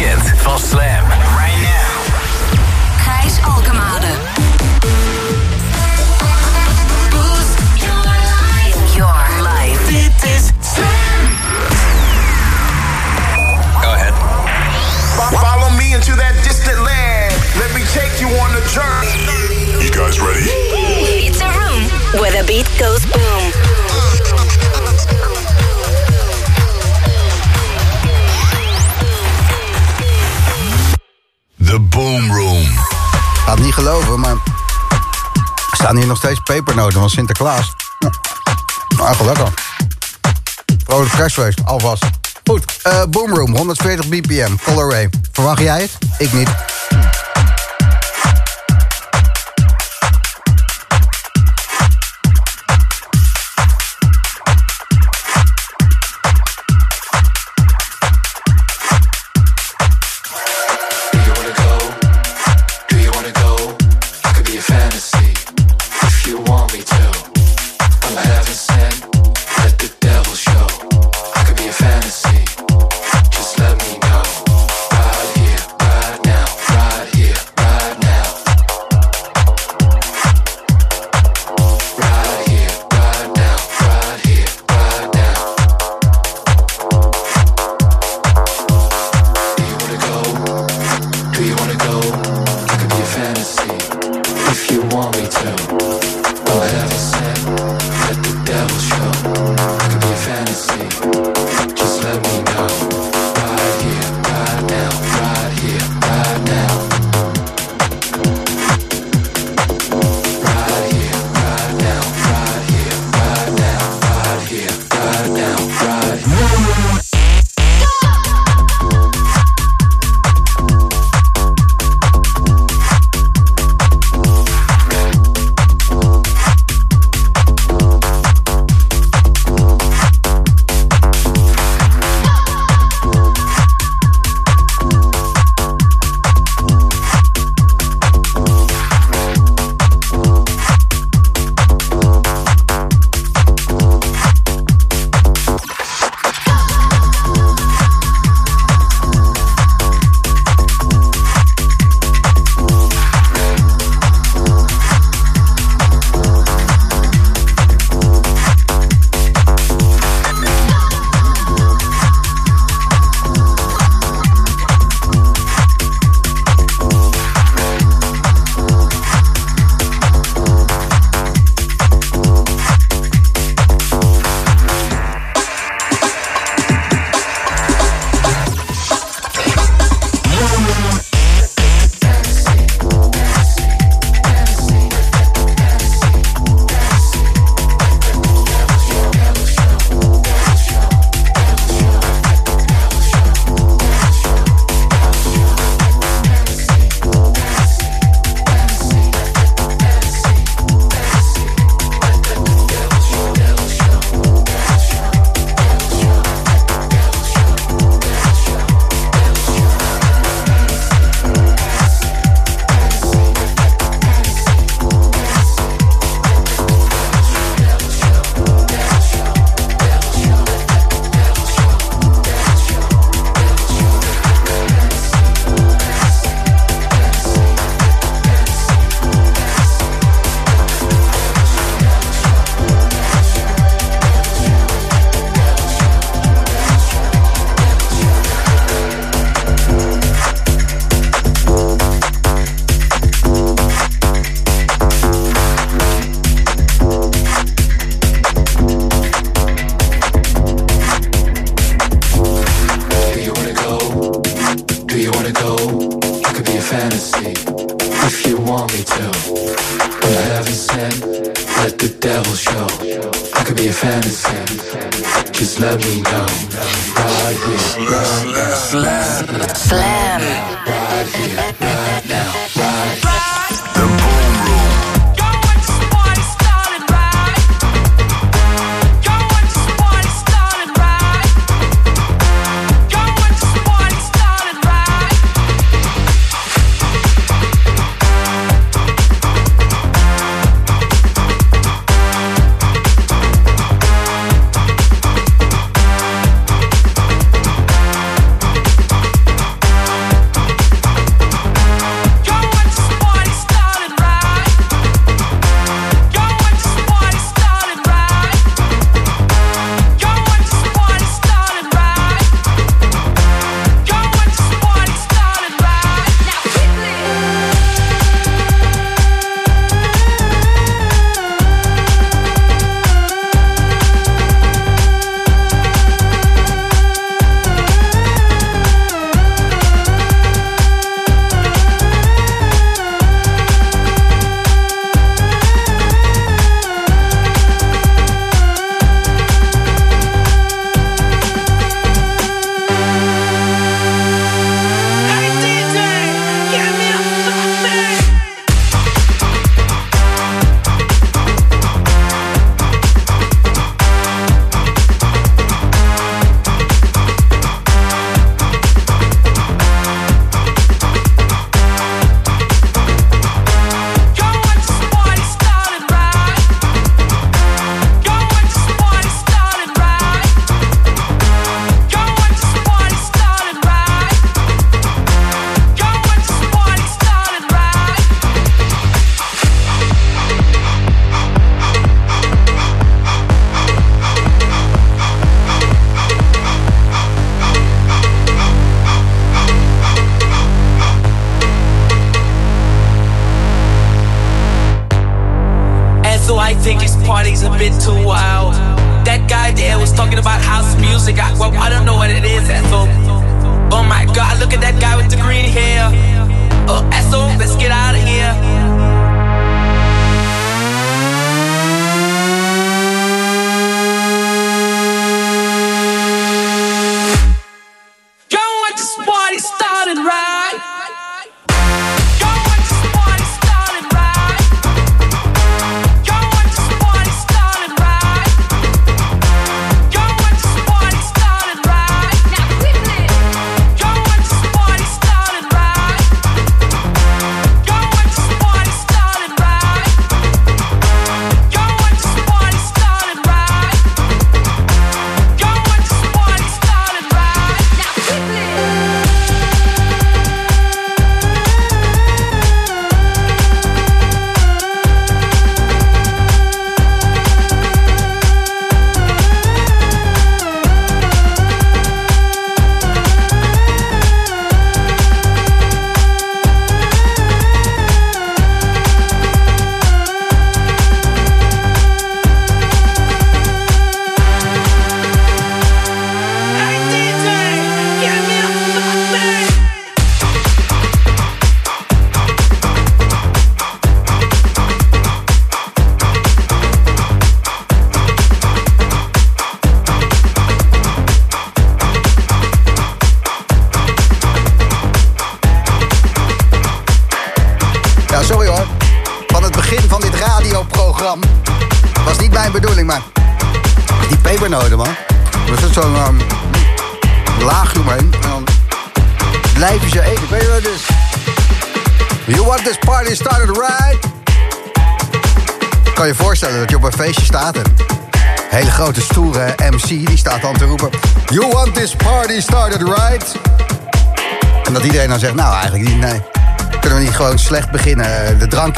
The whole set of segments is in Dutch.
weekend van Slam. Right now. Gijs Alkemade. Boost your life. Your life. This is Slam. Go ahead. Follow me into that distant land. Let me take you on a journey. You guys ready? It's a room where the beat goes boom. Gaat niet geloven, maar... Er staan hier nog steeds pepernoten van Sinterklaas. Nou, gelukkig. Vrolijk kerstfeest, alvast. Goed, uh, Boomroom, 140 bpm, Colorway. Verwacht jij het? Ik niet.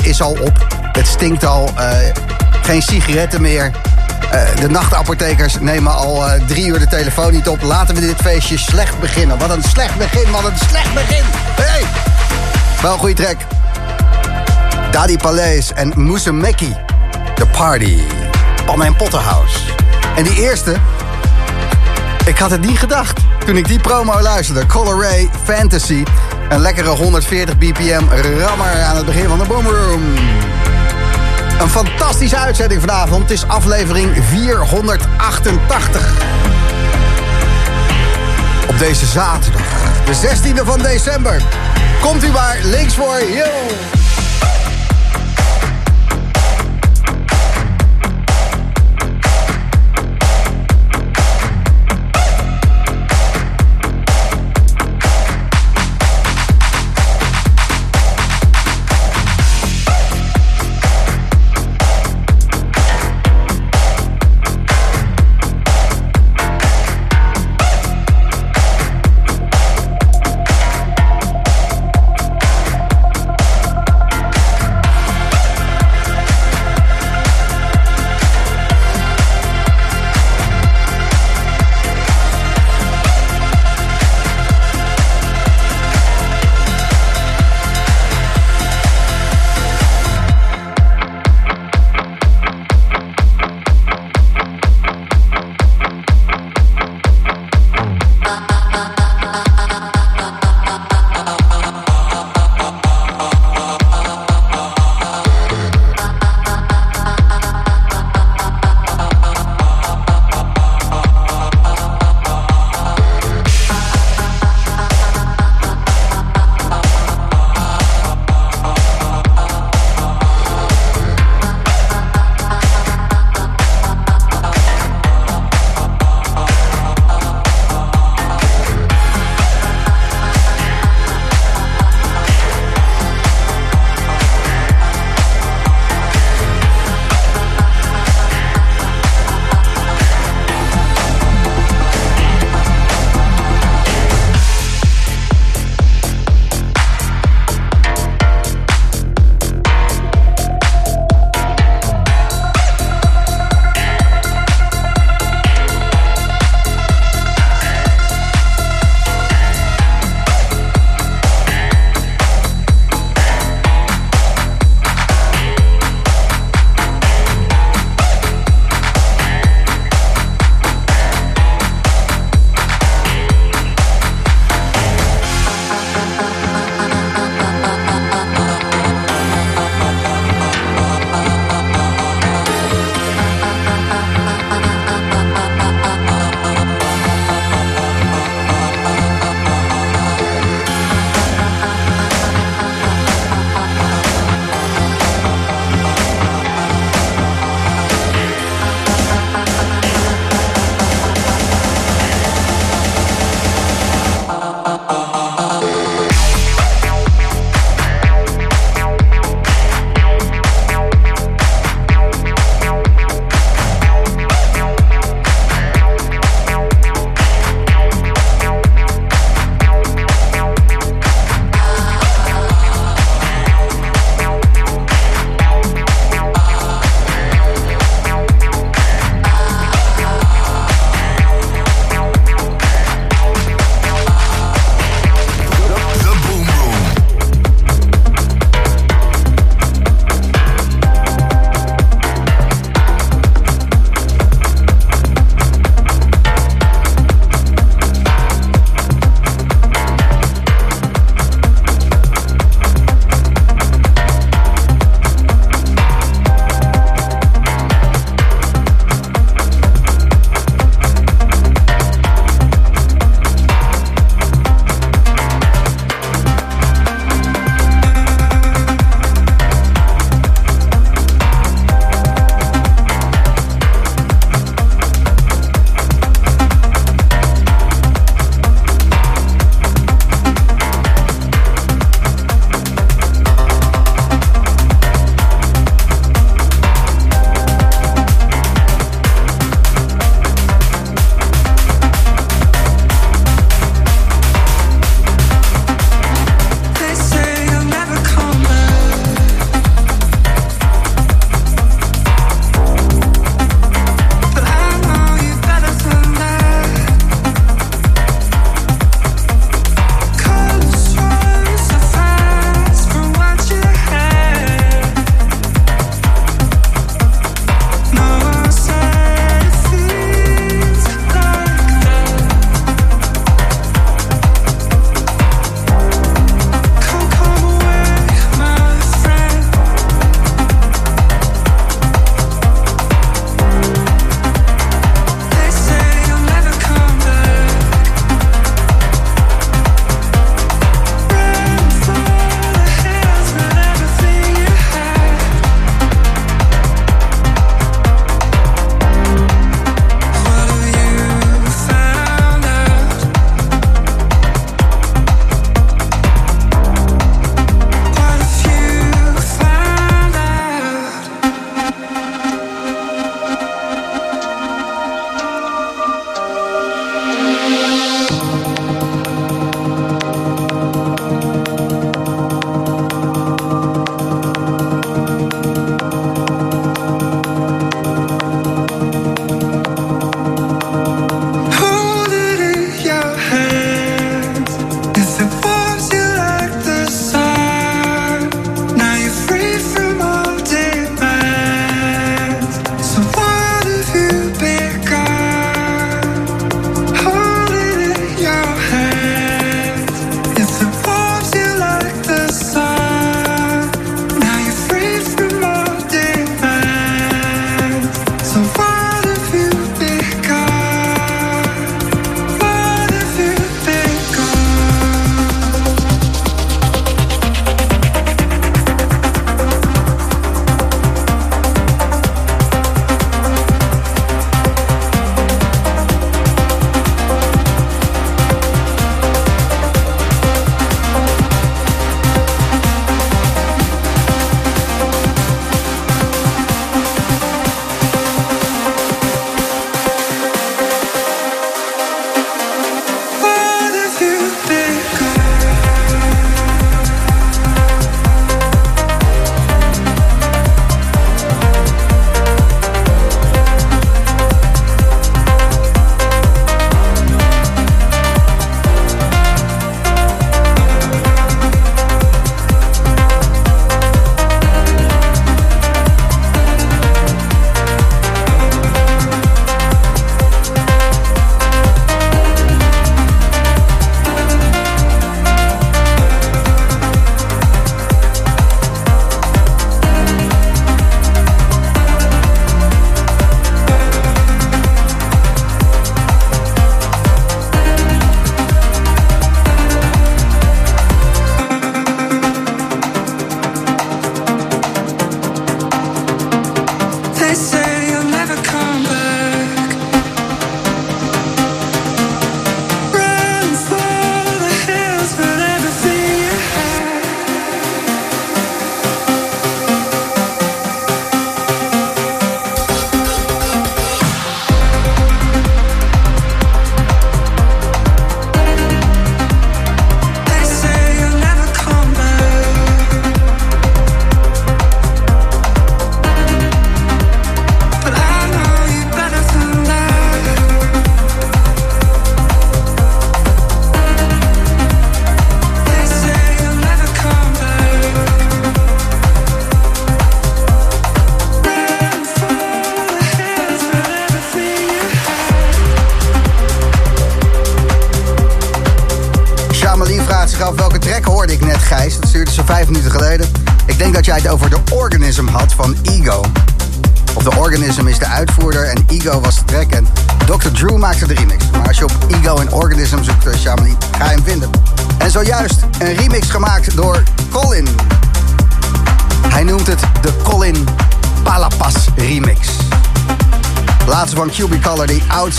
Is al op. Het stinkt al. eh, geen sigaretten meer. Eh, de nachtapothekers nemen al eh, drie uur de telefoon niet op. Laten we dit feestje slecht beginnen. Wat een slecht begin, wat een slecht begin. Hey! Wel een goede track. Daddy Palace en Mousse Mekki. The Party. Pannen en Potterhouse. En die eerste... Ik had het niet gedacht toen ik die promo luisterde. Color Ray Fantasy. Een lekkere 140 bpm rammer aan het begin van de Boomroom. Een fantastische uitzending vanavond. Het is aflevering 488. Op deze zaterdag, de 16e van december. Komt u maar links voor, yo!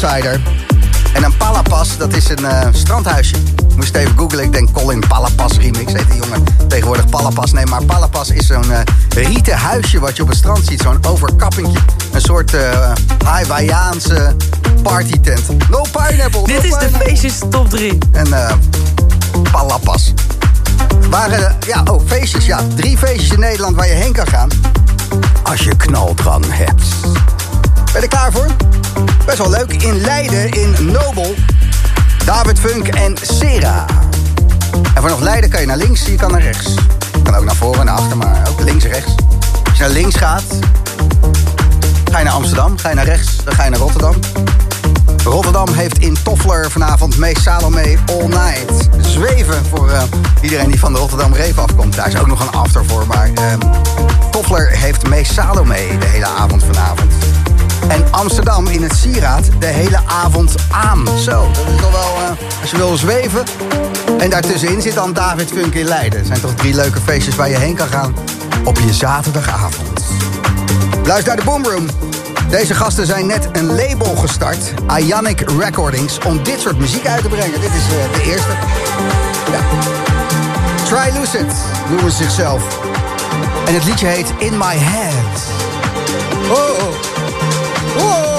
Outsider. En een Palapas, dat is een eh, strandhuisje. Moest even googlen, ik denk Colin Palapas remix. Heet die jongen tegenwoordig Palapas. Nee, maar Palapas is zo'n eh, rieten huisje wat je op het strand ziet. Zo'n overkappingje. Een soort uh, Hawaiiaanse partytent. No pineapple. Dit no is de feestjes top 3. En eh Palapas. Waren, ja, oh, feestjes, ja. Drie feestjes in Nederland waar je heen kan gaan. Als je knaldrang hebt. Ben je er klaar voor? Best wel leuk. In Leiden, in Nobel. David Funk en Sera. En vanaf Leiden kan je naar links, je kan naar rechts. Je kan ook naar voren en naar achter, maar ook links en rechts. Als je naar links gaat, ga je naar Amsterdam. Ga je naar rechts, dan ga je naar Rotterdam. Rotterdam heeft in Toffler vanavond Mees Salome All Night. Zweven voor eh, iedereen die van de Rotterdam Reef afkomt. Daar is ook nog een after voor, maar ehm Toffler heeft Mees Salome de hele avond vanavond. En Amsterdam in het Sieraad de hele avond aan. Zo, dat is toch wel, eh, als je wil zweven. En daartussenin zit dan David Funk in Leiden. Het zijn toch drie leuke feestjes waar je heen kan gaan op je zaterdagavond. Luister naar de Boomroom. Deze gasten zijn net een label gestart, Ionic Recordings, om dit soort muziek uit te brengen. Dit is eh, de eerste. Ja. Try Lucid noemen ze zichzelf. En het liedje heet In My Head. Oh, oh, oh.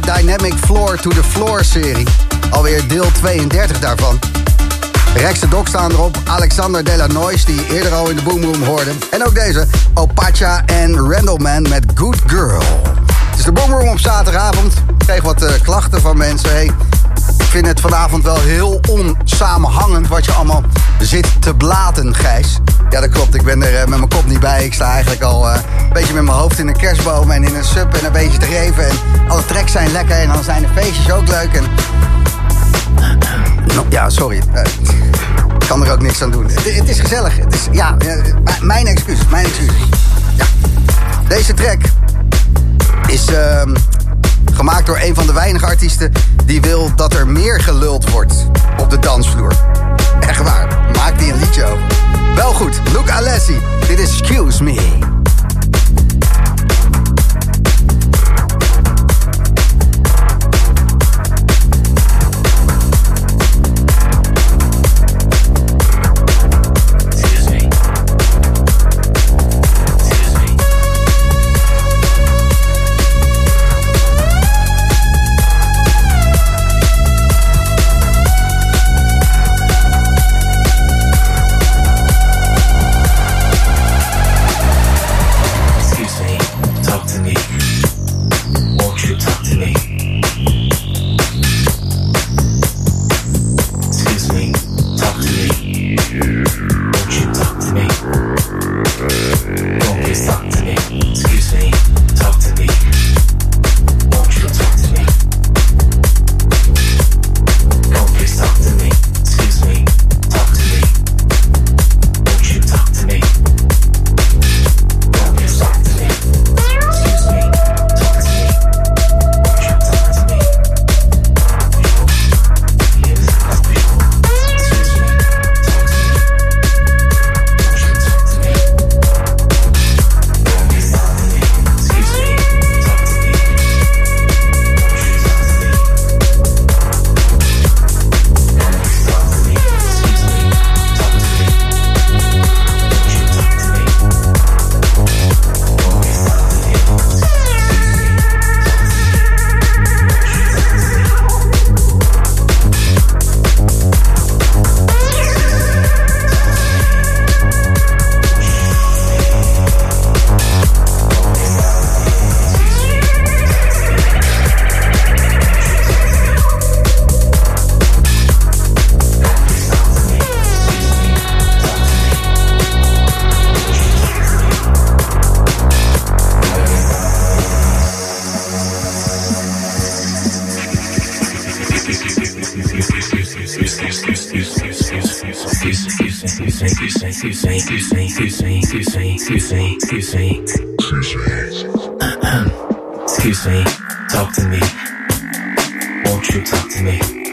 De Dynamic Floor to the Floor serie. Alweer deel 32 daarvan. Rex de Dok staan erop. Alexander Delanois, die eerder al in de Boom Room hoorde. En ook deze, Opacha en Randallman met Good Girl. Het is de Boom Room op zaterdagavond. Ik kreeg wat eh, klachten van mensen. Hey, ik vind het vanavond wel heel onsamenhangend wat je allemaal zit te blaten, Gijs. Ja, dat klopt. Ik ben er eh, met mijn kop niet bij. Ik sta eigenlijk al eh, beetje met mijn hoofd in een kerstboom en in een sub en een beetje te geven. En alle tracks zijn lekker en dan zijn de feestjes ook leuk. En... Nou, ja, sorry. Eh, ik kan er ook niks aan doen. Het, is gezellig. Het is, ja, eh, mijn excuus. Mijn excuus. Ja. Deze track is ehm, gemaakt door een van de weinige artiesten die wil dat er meer geluld wordt op de dansvloer. Echt waar, maakt hij een liedje over. Wel goed, Luke Alessi, dit is Excuse Me. Excuse me, talk to me. Won't you talk to me?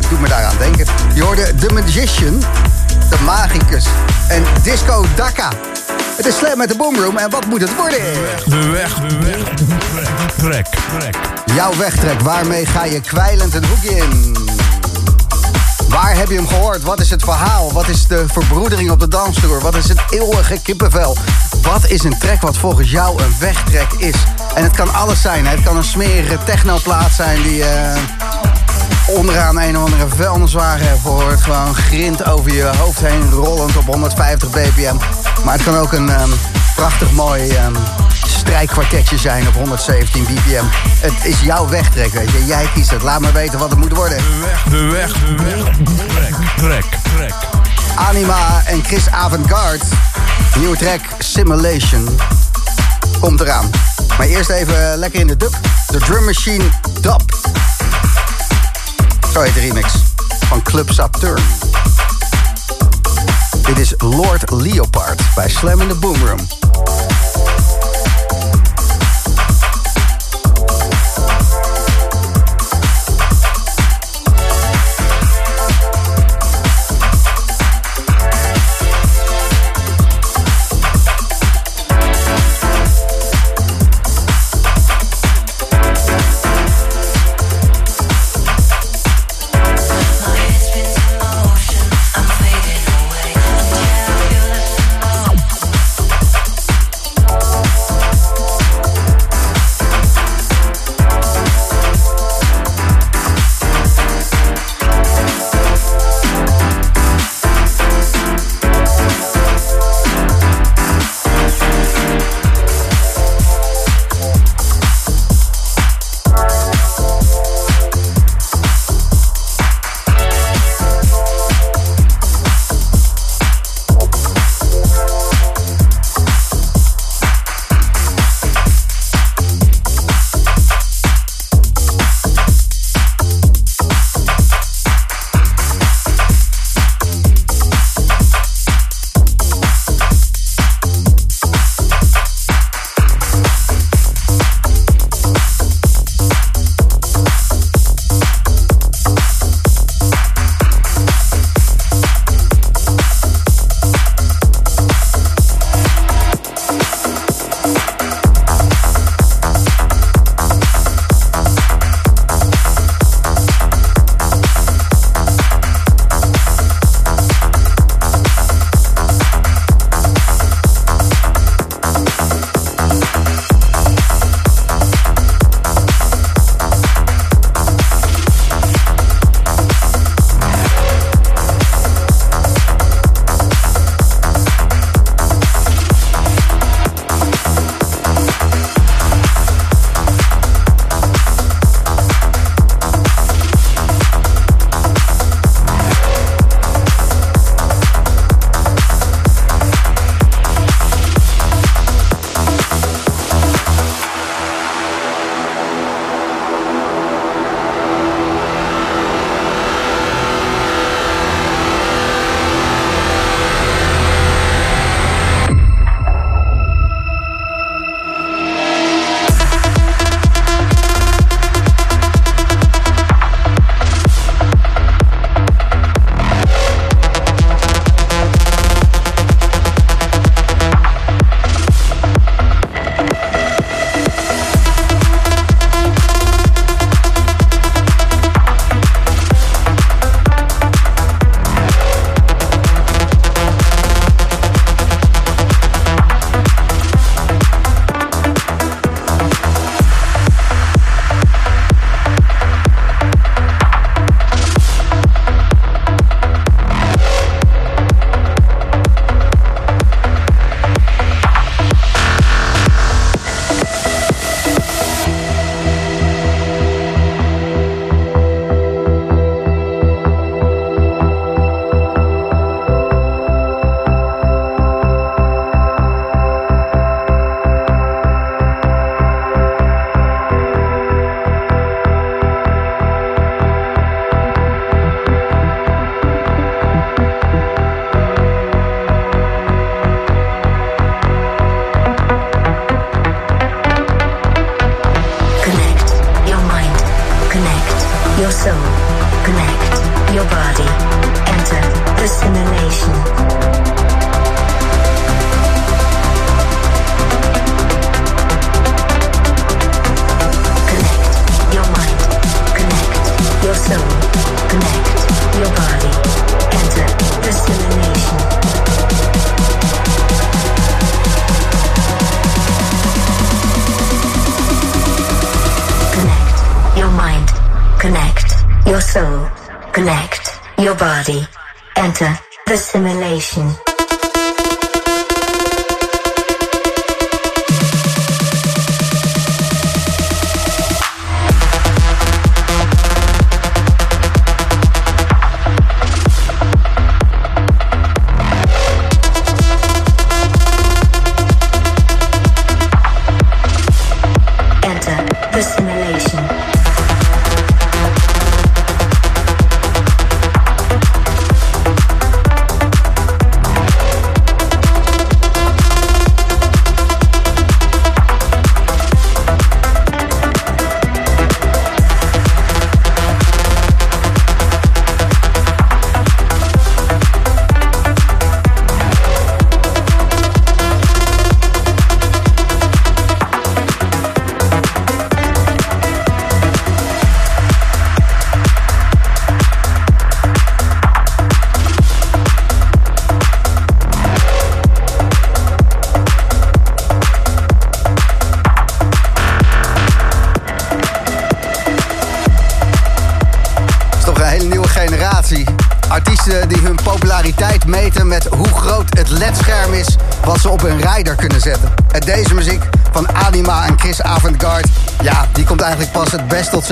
Doet me daaraan denken. Je hoorde The Magician, de magicus en Disco Dakka. Het is Slam met de Boomroom en wat moet het worden? De weg, de weg, trek, trek. Jouw wegtrek, waarmee ga je kwijlend een hoekje in? Waar heb je hem gehoord? Wat is het verhaal? Wat is de verbroedering op de dansvloer? Wat is het eeuwige kippenvel? Wat is een trek wat volgens jou een wegtrek is? En het kan alles zijn. Het kan een smerige technoplaat zijn die eh, onderaan een of andere vuilniswagen gehoord. Gewoon grind over je hoofd heen rollend op 150 bpm. Maar het kan ook een ehm, prachtig mooi ehm, strijkkwartetje zijn op 117 bpm. Het is jouw wegtrek, weet je. Jij kiest het. Laat me weten wat het moet worden. De weg, de weg, de weg, trek, trek, trek. Anima en Chris Avantgarde. Nieuwe track Simulation. Komt eraan. Maar eerst even lekker in de dub. De Drum Machine Dub. Zo heet remix. Van Club Saturn. Dit is Lord Leopard bij Slam in the Boom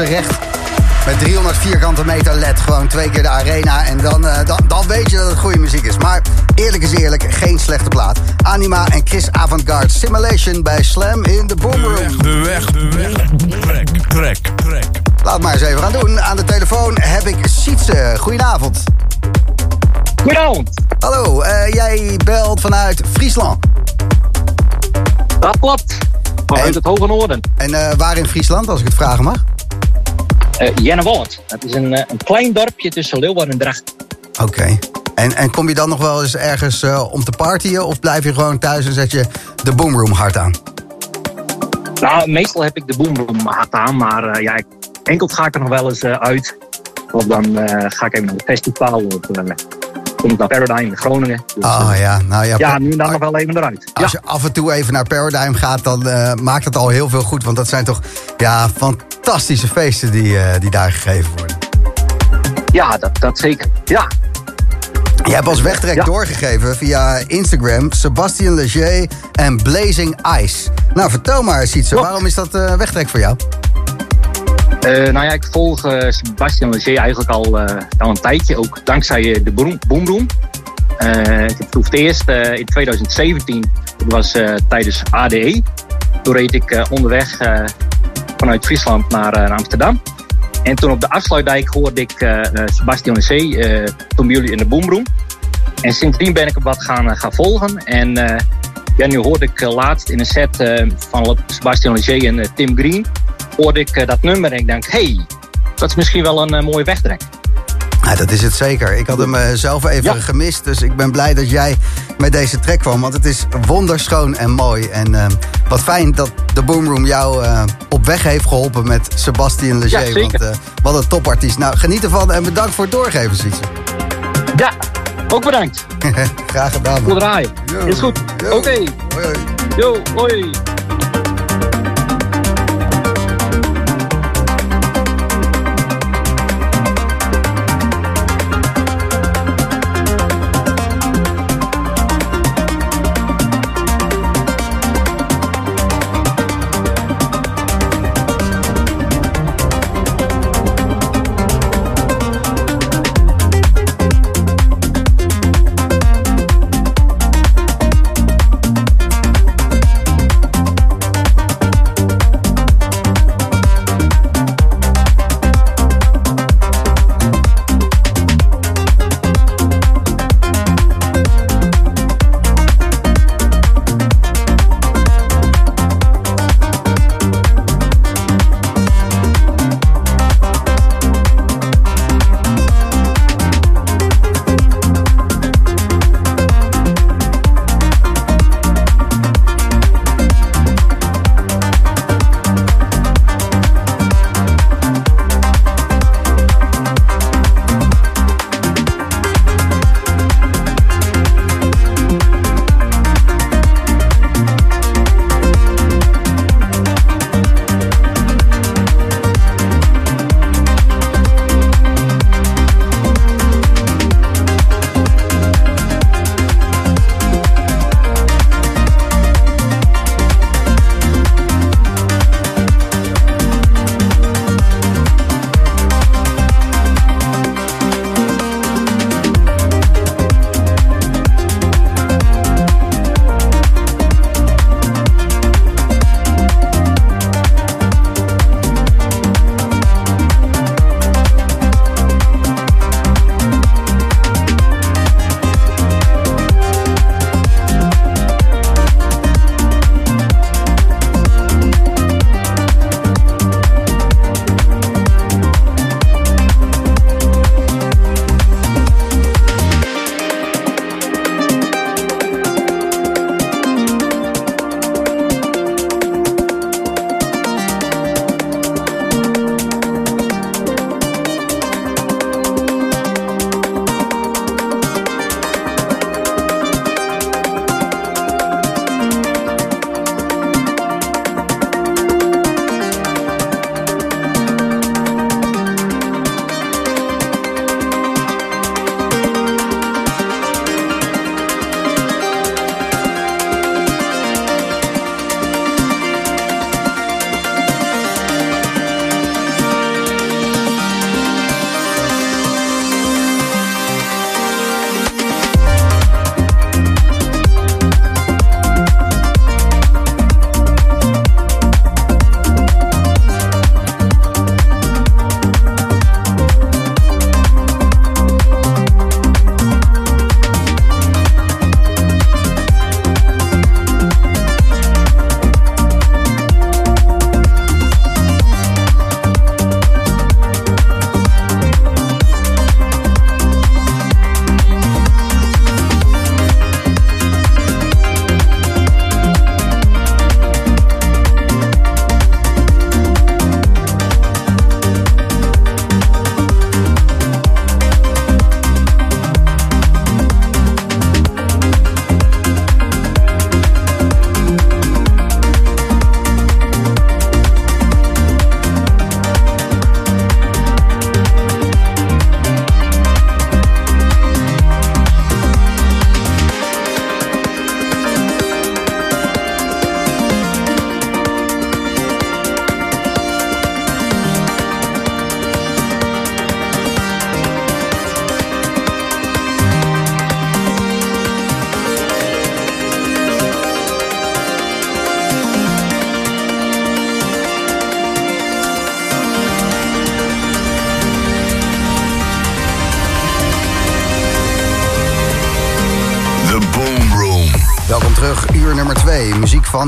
recht. Met 300 vierkante meter led, gewoon twee keer de arena... en dan, eh, dan, dan weet je dat het goede muziek is. Maar eerlijk is eerlijk, geen slechte plaat. Anima en Chris Avantgarde Simulation bij Slam in de Boomroom. De weg, de weg. Trek, trek, trek. Laat maar eens even gaan doen. Aan de telefoon heb ik Sietse. Goedenavond. Goedenavond. Hallo, eh, jij belt vanuit Friesland. Dat klopt. Vanuit En- het Hoge Noorden. En eh, waar in Friesland, als ik het vragen mag? Uh, Jennewold. Het is een, eh, een klein dorpje tussen Leeuwarden en Dracht. Oké. En, en kom je dan nog wel eens ergens eh, om te partyen... of blijf je gewoon thuis en zet je de boomroom hard aan? Nou, meestal heb ik de boomroom hard aan, maar eh, ja, ik, enkel ga ik er nog wel eens eh, uit. Of dan eh, ga ik even naar een festival of eh, kom ik naar Paradigm in Groningen. Dus, Oh eh, ja, nou ja. ja, nu en dan nog wel even eruit. Ja, Als je af en toe even naar Paradigm gaat, dan eh, maakt het al heel veel goed. Want dat zijn toch ja, fantastische feesten die, eh, die daar gegeven worden. ja dat, dat zeker. Ja, Je hebt als wegtrek Ja. doorgegeven via Instagram Sebastian Leger en Blazing Ice. Nou, vertel maar eens iets. Waarom is dat eh, wegtrek voor jou? Eh, nou ja, ik volg Sebastian Leger eigenlijk al, al een tijdje. Ook dankzij de Boom- Boomroom. Ik heb voor het eerst in 2017, dat was tijdens ADE. Toen reed ik onderweg vanuit Friesland naar, eh, naar Amsterdam. En toen op de afsluitdijk hoorde ik eh, Sebastian Leger eh toen jullie in de Boomroom. En sindsdien ben ik hem wat gaan, gaan volgen. En ja, nu hoorde ik laatst in een set van Sebastian Leger en Tim Green... hoorde ik dat nummer en ik denk, hey, dat is misschien wel een mooie wegtrek. Nou, dat is het zeker. Ik had hem eh, zelf even Ja. gemist. Dus ik ben blij dat jij met deze track kwam. Want het is wonderschoon en mooi. En eh, wat fijn dat de Boomroom jou eh, op weg heeft geholpen met Sebastian Leger. Ja, want wat een topartiest. Nou, geniet ervan en bedankt voor het doorgeven, Sietse. Ja, ook bedankt. Graag gedaan. Man. draaien. Yo. Is goed. Oké. Hoi, hoi. Yo, hoi.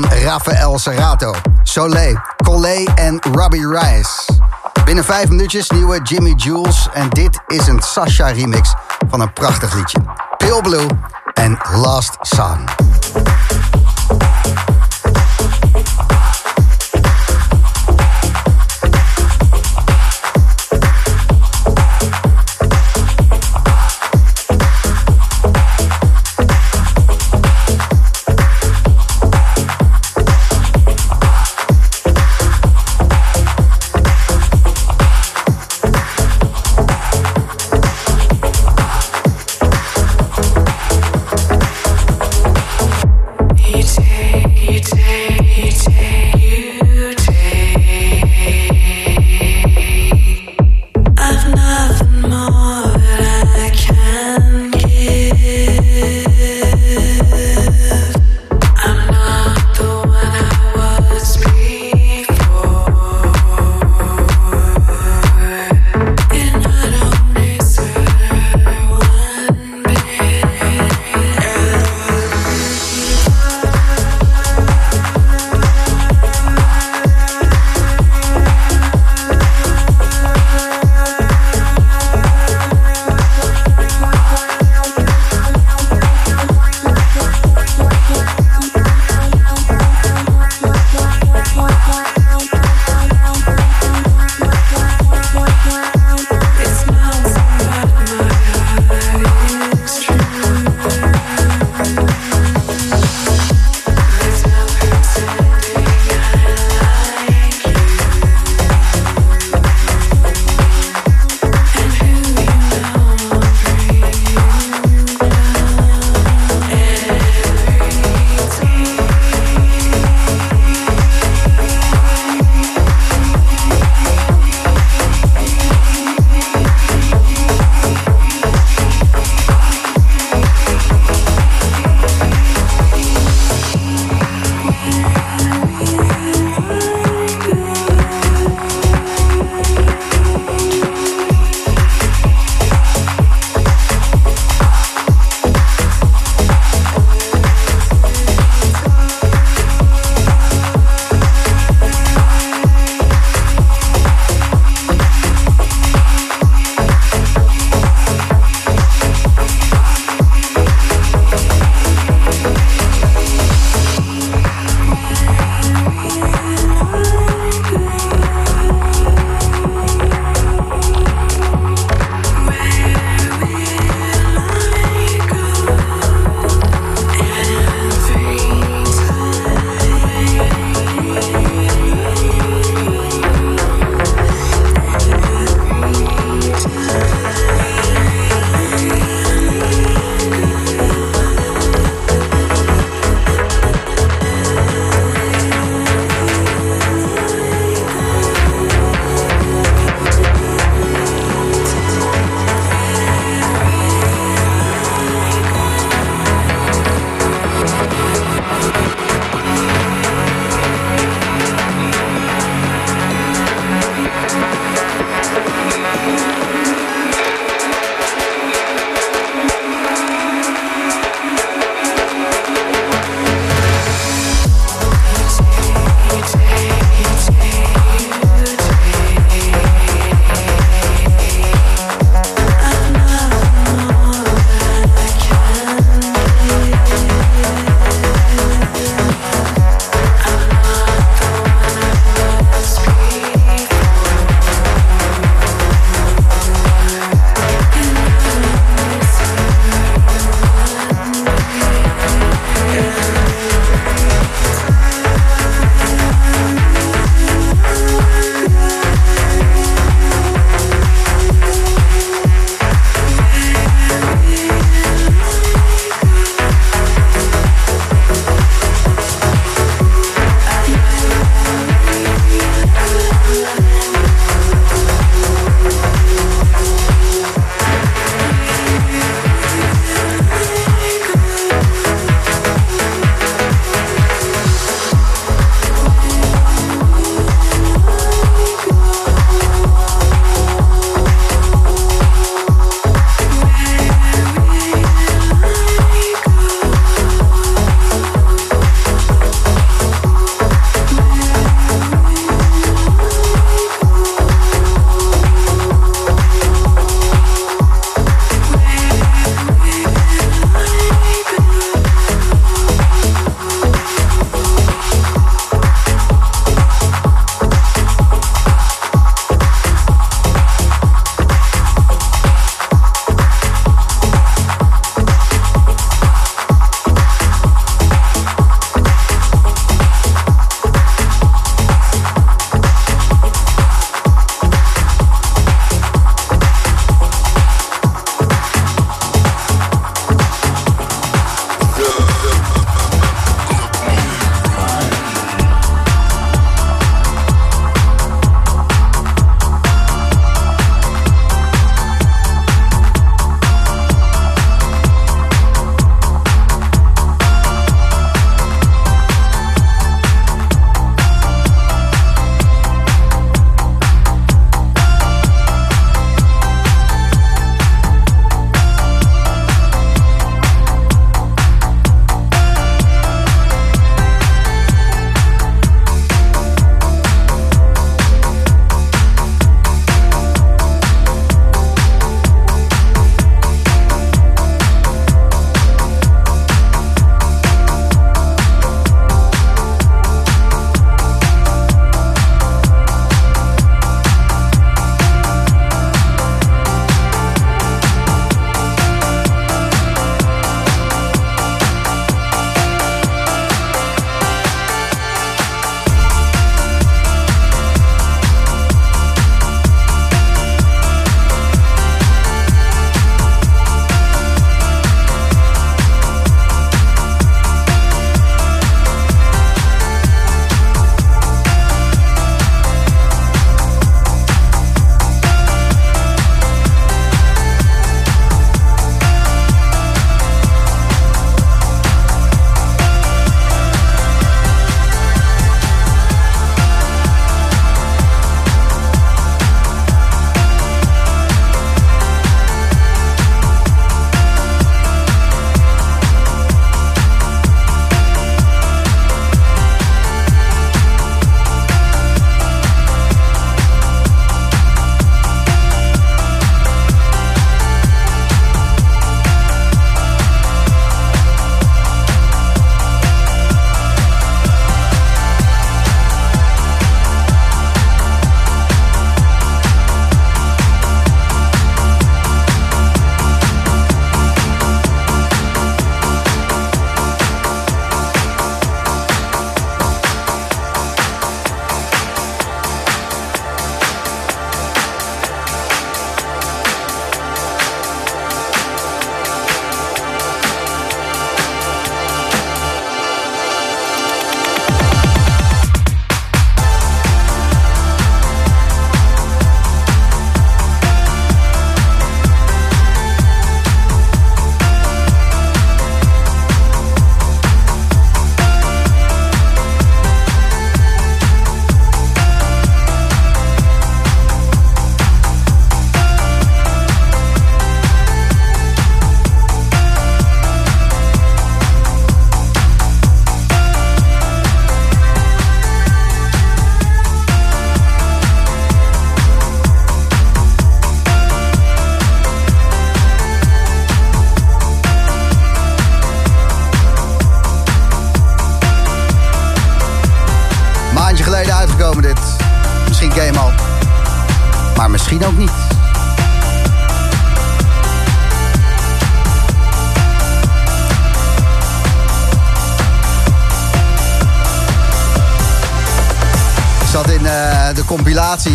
Rafael Serrato, Soleil, Collet en Robbie Rice. Binnen vijf minuutjes nieuwe Jimmy Jules. En dit is een Sasha remix van een prachtig liedje. Pale Blue en Last Sun.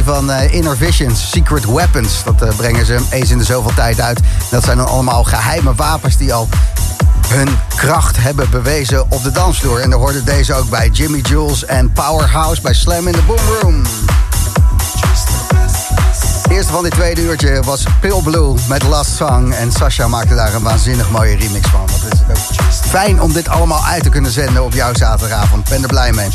Van eh, Inner Visions, Secret Weapons. Dat eh, brengen ze eens in de zoveel tijd uit. Dat zijn dan allemaal geheime wapens die al hun kracht hebben bewezen op de dansvloer. En daar hoorde deze ook bij Jimmy Jules en Powerhouse bij Slam in the Boom Room. Het eerste van dit tweede uurtje was Pale Blue met Last Song. En Sasha maakte daar een waanzinnig mooie remix van. Wat is ook fijn om dit allemaal uit te kunnen zenden op jouw zaterdagavond. Ben er blij mee.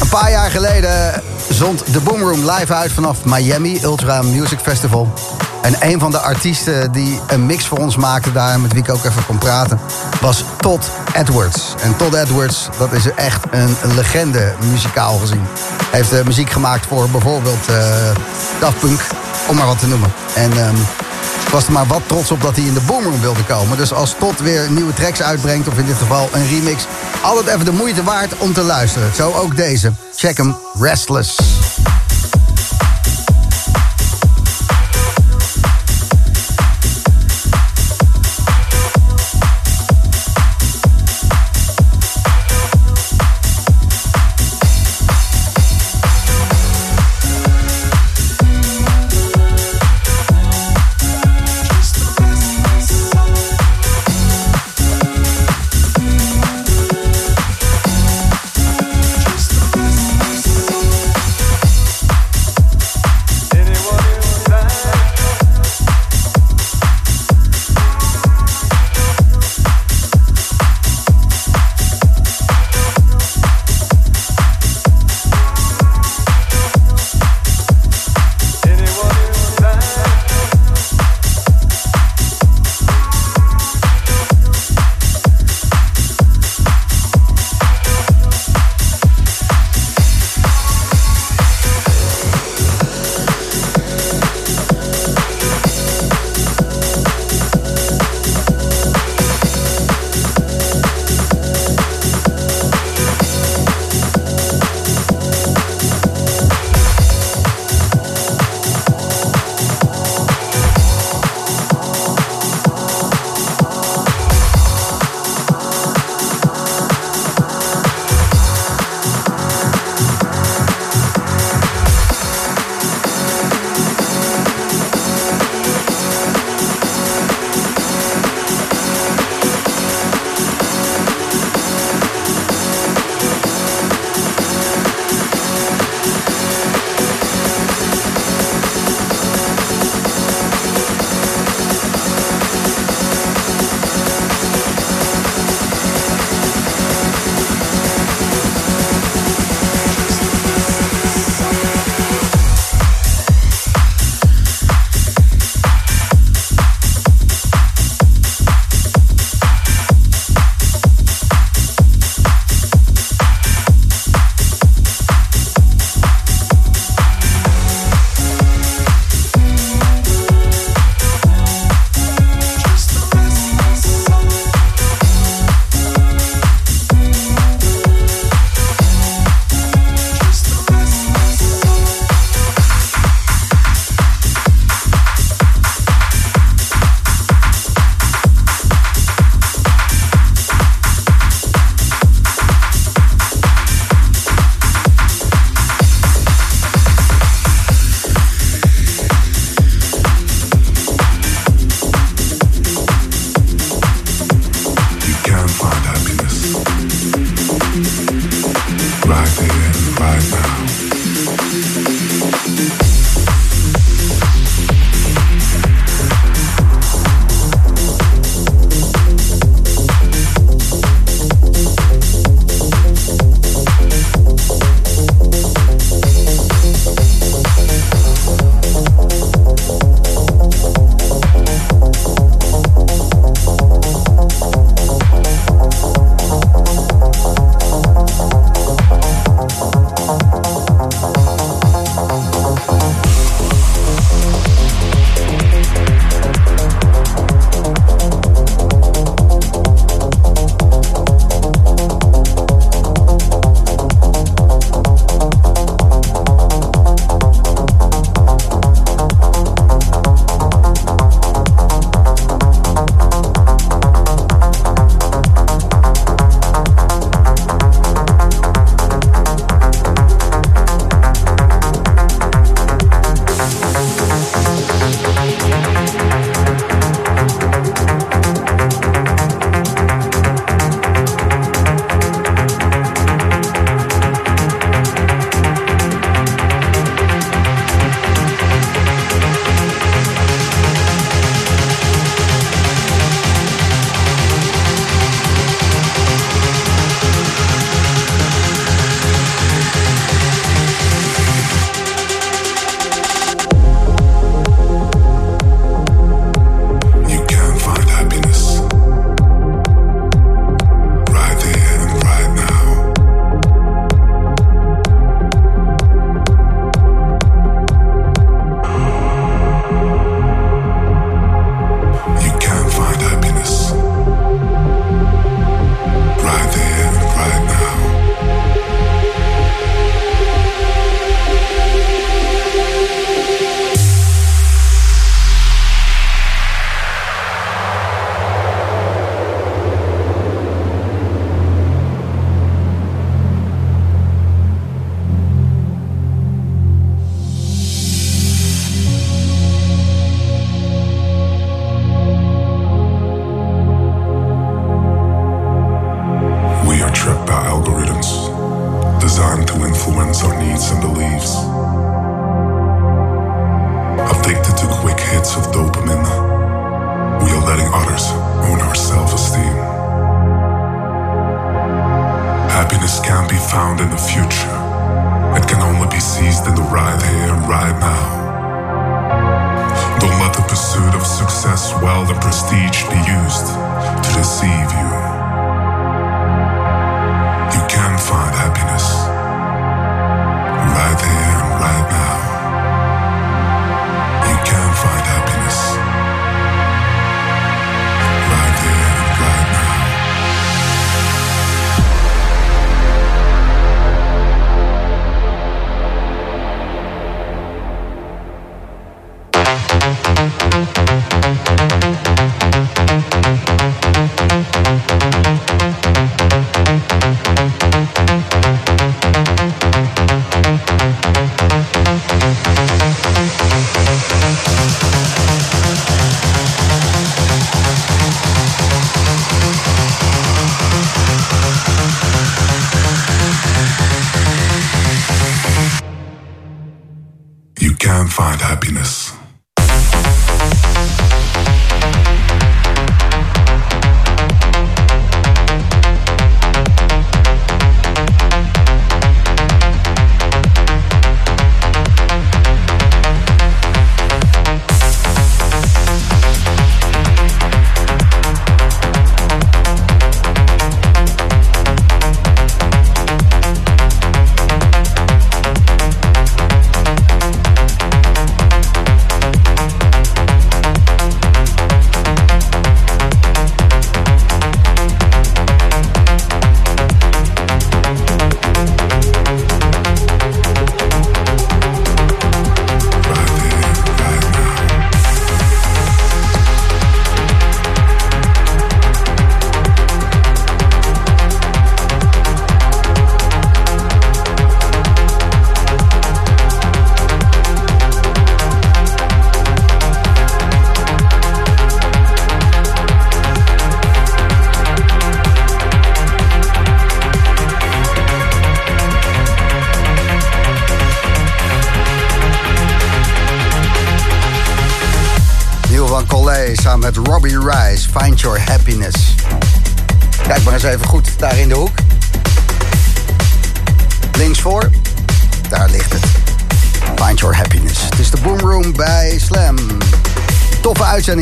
Een paar jaar geleden zond de Boomroom live uit vanaf Miami Ultra Music Festival. En een van de artiesten die een mix voor ons maakte daar, met wie ik ook even kon praten, was Todd Edwards. En Todd Edwards, dat is echt een legende muzikaal gezien. Hij heeft uh, muziek gemaakt voor bijvoorbeeld uh, Daft Punk, om maar wat te noemen. En um, ik was er maar wat trots op dat hij in de Boomroom wilde komen. Dus als Todd weer nieuwe tracks uitbrengt, of in dit geval een remix, altijd even de moeite waard om te luisteren. Zo ook deze. Check hem, Restless.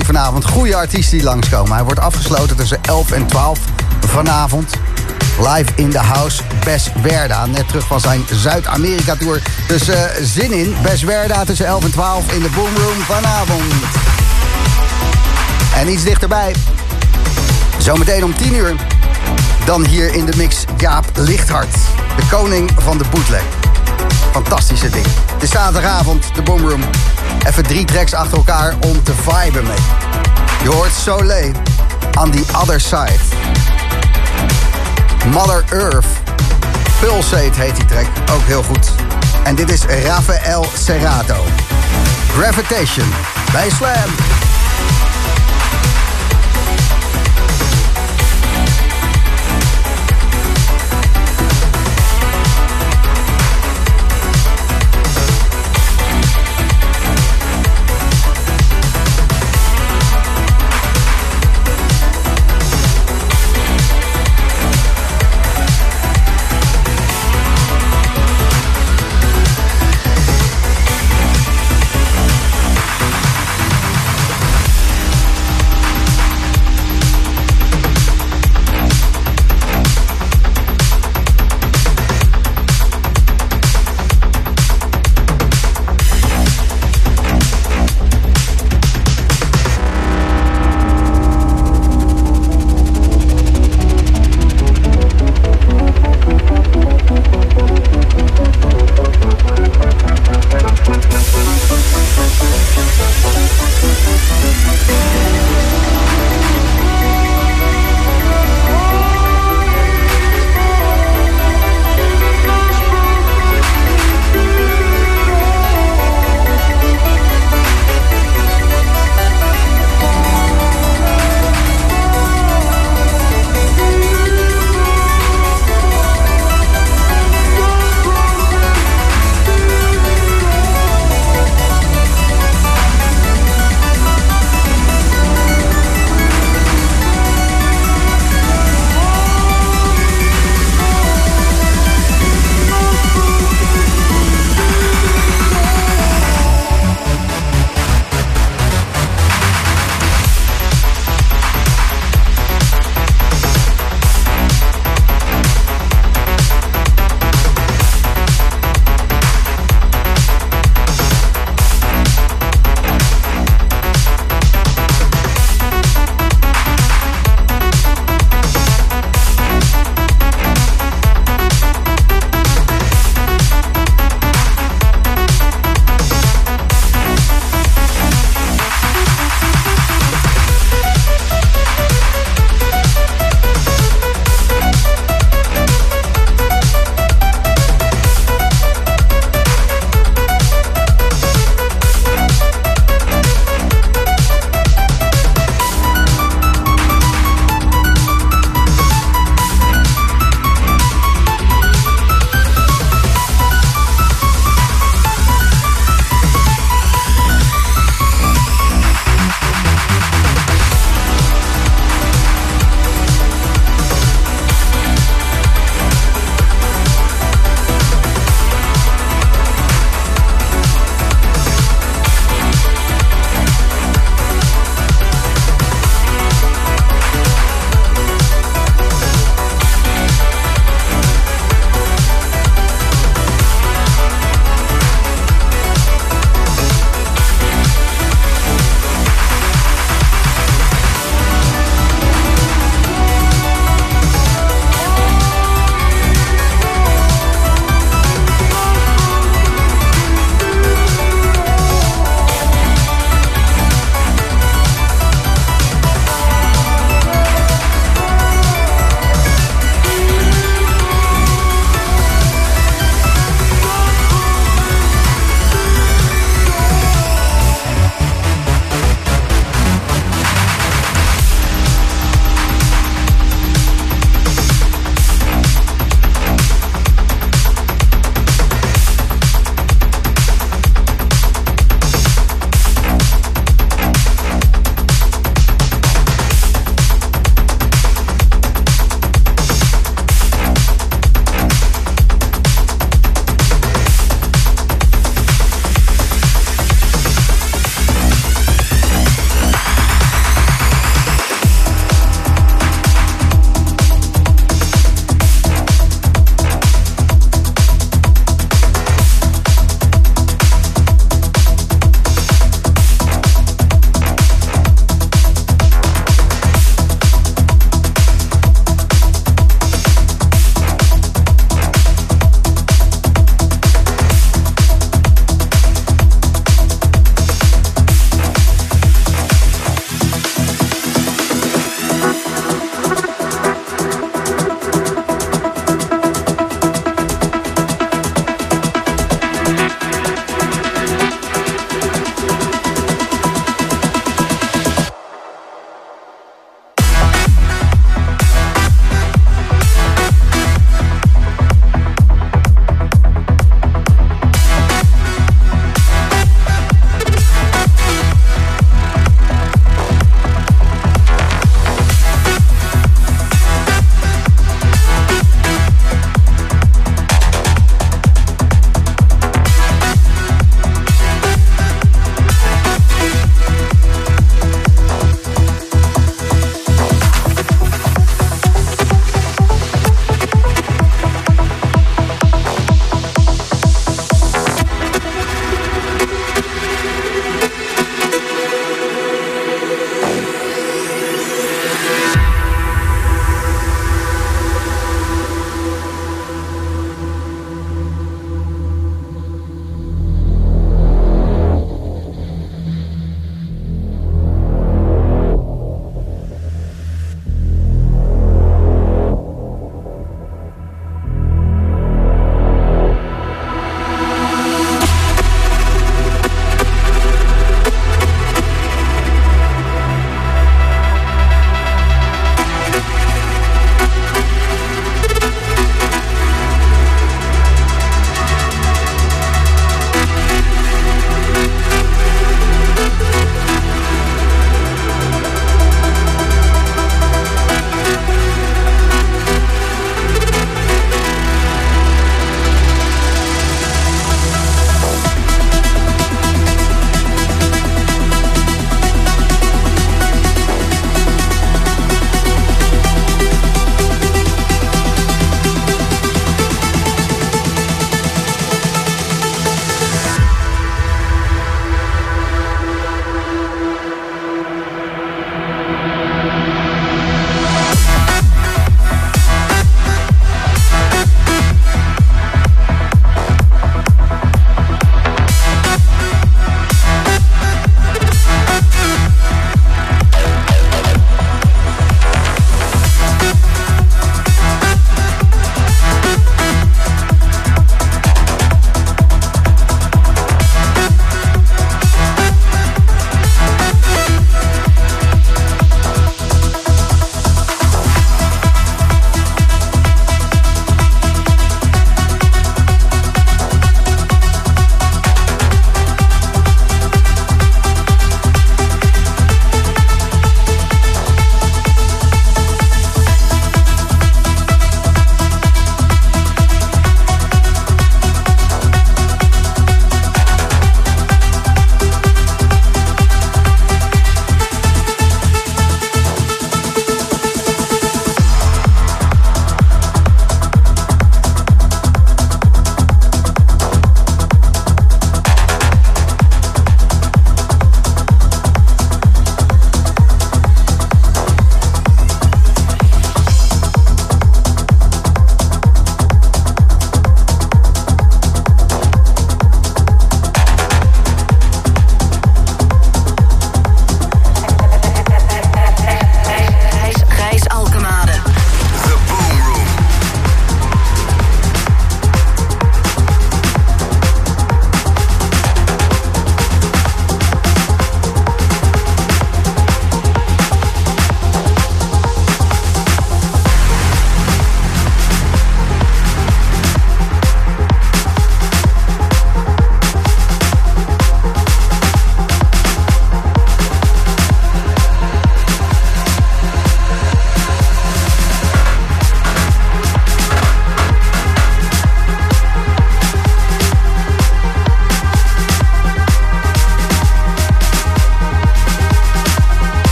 Vanavond. Goede artiesten die langskomen. Hij wordt afgesloten tussen 11 en 12 vanavond. Live in the house, Bes Werda. Net terug van zijn Zuid-Amerika-tour. Dus eh, zin in. Bes Werda tussen 11 en 12 in de Boom Room vanavond. En iets dichterbij. Zometeen om 10 uur. Dan hier in de mix Jaap Lichthart. De koning van de bootleg. Fantastische ding. Is zaterdagavond, de Boomroom. Even drie tracks achter elkaar om te viben mee. Je hoort Soleil on the other side. Mother Earth. Pulsate heet die track, ook heel goed. En dit is Rafael Serrato. Gravitation bij Slam.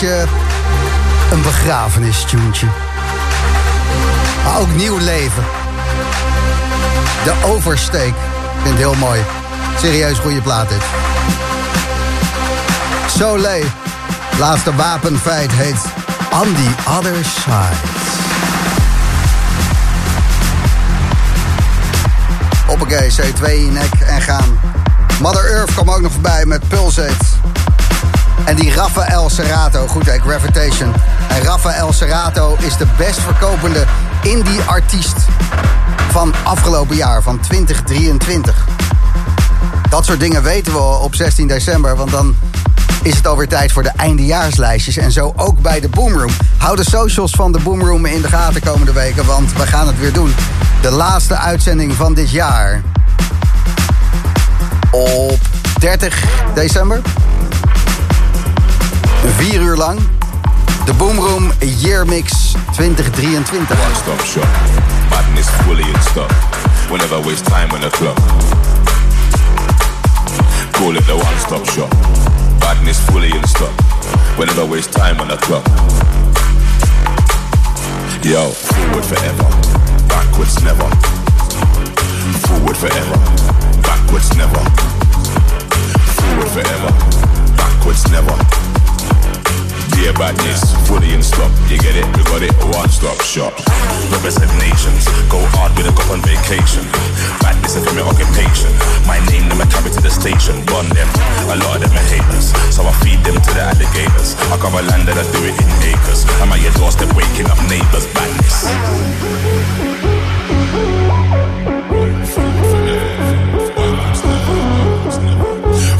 Beetje een begrafenistuntje. Maar ook nieuw leven. De oversteek. Ik vind het heel mooi. Serieus goede plaat dit. Soleil. Laatste wapenfeit heet On the Other Side. Hoppakee, C2 nek en gaan. Mother Earth kwam ook nog voorbij met Pulsate. En die Rafael Serrato, goed hè, Gravitation. En Rafael Serrato is de best verkopende indie-artiest van afgelopen jaar, van 2023. Dat soort dingen weten we op 16 december, want dan is het alweer tijd voor de eindejaarslijstjes. En zo ook bij de Boomroom. Hou de socials van de Boomroom in de gaten komende weken, want we gaan het weer doen. De laatste uitzending van dit jaar. Op 30 december. Vier uur lang. De Boomroom Year Mix 2023. One stop shop. Madness fully in stock. We'll never waste time on the clock. Call it the one stop shop. Badness fully in stock. We'll never waste time on the clock. Yo, forward forever. Backwards never. Forward forever. Backwards never. Forward forever. Backwards never. Dear badness, fully in stock. You get it? We got it. One stop shop. Represent nations. Go hard with a cop on vacation. Badness is your occupation. My name, them I carry to the station. Bond them. A lot of them are haters. So I feed them to the alligators. I cover land that I do it in acres. I'm at your doorstep waking up neighbors. Badness.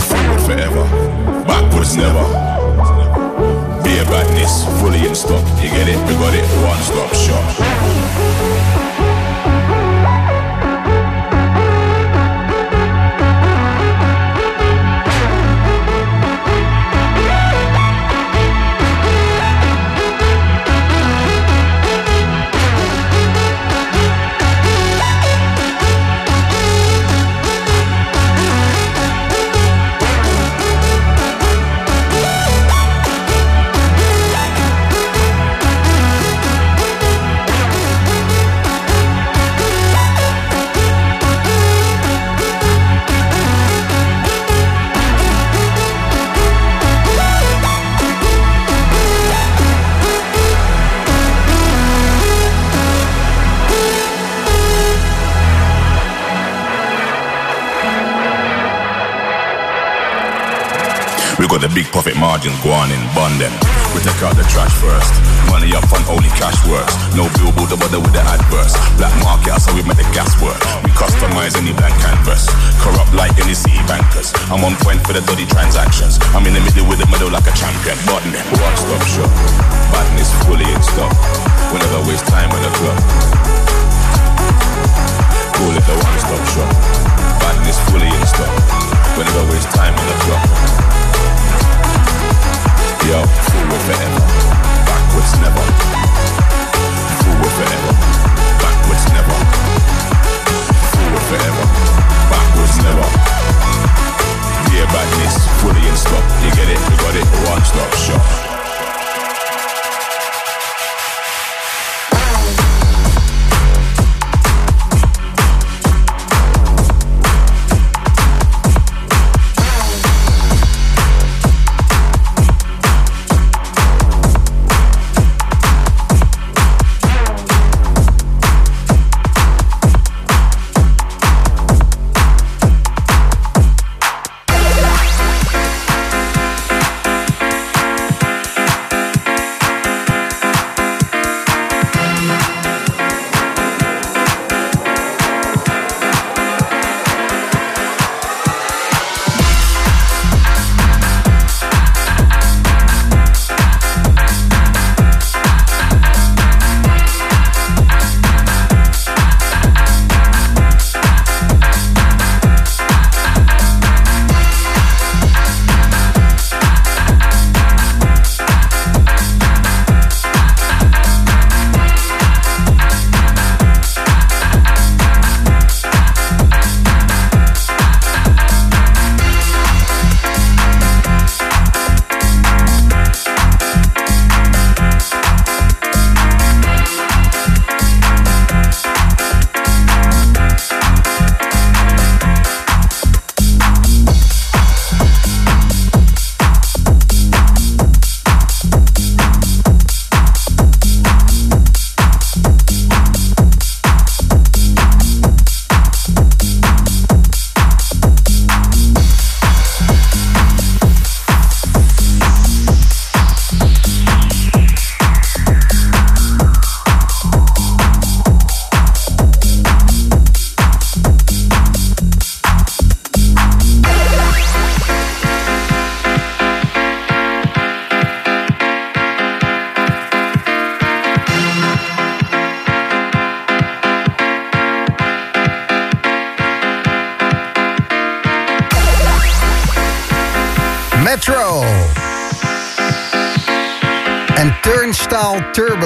Forward forever. Backwards never. Badness, fully in stock. You get it? We got it. One stop shop. Got the big profit margins go on in London. We take out the trash first. Money up front, only cash works. No billboard to bother with the adverse. Black market, how we make the gas work. We customize any blank canvas. Corrupt like any city bankers. I'm on point for the dirty transactions. I'm in the middle with the middle like a champion. Button one stop shop. Badness fully in stock. We never waste time on the clock.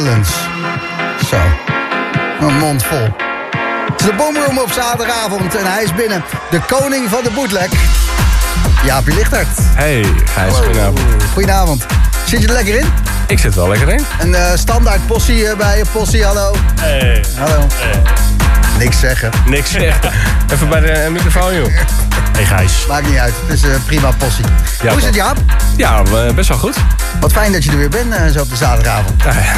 Zo. Een mond vol. Het is de Boomroom op zaterdagavond en hij is binnen. De koning van de bootleg. Jaapie Lichtert. Hey, Gijs, goedenavond. Goedenavond. Zit je er lekker in? Ik zit wel lekker in. Een eh, standaard possie eh, bij je. Possie, hallo. Hey. Hallo. Niks zeggen. Niks zeggen. Even bij de eh, microfoon, joh. Hey Gijs. Maakt niet uit. Het is een prima possie. Ja, Hoe is het, Jaap? Ja, best wel goed. Wat fijn dat je er weer bent eh, zo op de zaterdagavond. Ja, ja.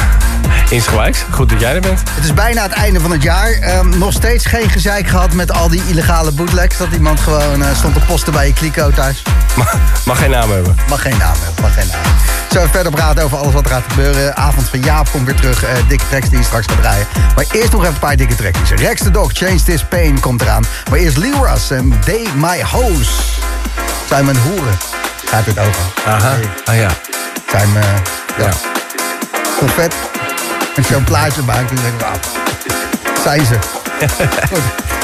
Insgelijks. Goed dat jij er bent. Het is bijna het einde van het jaar. Ehm, nog steeds geen gezeik gehad met al die illegale bootlegs. Dat iemand gewoon eh, stond te posten bij je kliko thuis. Mag, mag geen naam hebben. Mag geen naam hebben, mag geen naam. Zo verder praten over alles wat er gaat gebeuren. Avond van Jaap komt weer terug. eh, dikke tracks die je straks gaat draaien. Maar eerst nog even een paar dikke tracks. Rex the Dog, Change This Pain komt eraan. Maar eerst Russ en Day My Hose. Zijn mijn hoeren. Gaat het over. Aha. Ah ja. Zijn mijn... Ja. Confet. En zo'n plaatje maakt en denk ik, wauw. Zijn ze. Goed.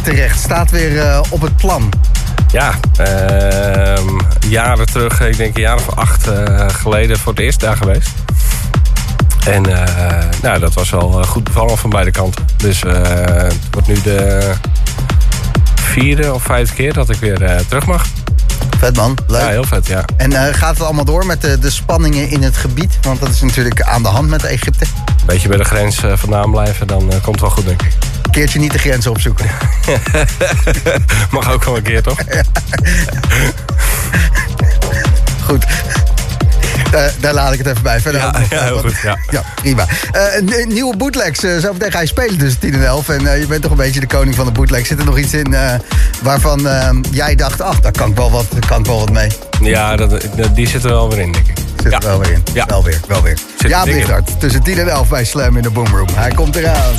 terecht? Staat weer eh, op het plan. Ja, ehm, jaren terug, ik denk een jaar of acht eh, geleden voor het eerst daar geweest. En eh, nou, dat was wel goed bevallen van beide kanten. Dus het wordt nu de vierde of vijfde keer dat ik weer terug mag. Vet man, leuk. Ja, heel vet, ja. En gaat het allemaal door met de, de spanningen in het gebied? Want dat is natuurlijk aan de hand met Egypte. Beetje bij de grens vandaan blijven, dan komt het wel goed, denk ik. Een keertje niet de grenzen opzoeken. Mag ook wel een keer, toch? Goed. Daar laat ik het even bij. Verder Ja, ook nog, ja, heel wat- goed, ja. Ja, prima. Eh, nieuwe bootlegs. eh, zo meteen ga je spelen tussen 10 en 11. En eh, je bent toch een beetje de koning van de bootleg. Zit er nog iets in waarvan eh, jij dacht... ach, daar kan ik wel wat, kan ik wel wat mee. Ja, dat, die zit er wel weer in, denk ik. Zit er wel weer in. Ja. Wel weer, wel weer. Zit Ja. Lichthart. Tussen 10 en 11 bij Slam in de Boomroom. Hij komt eraan.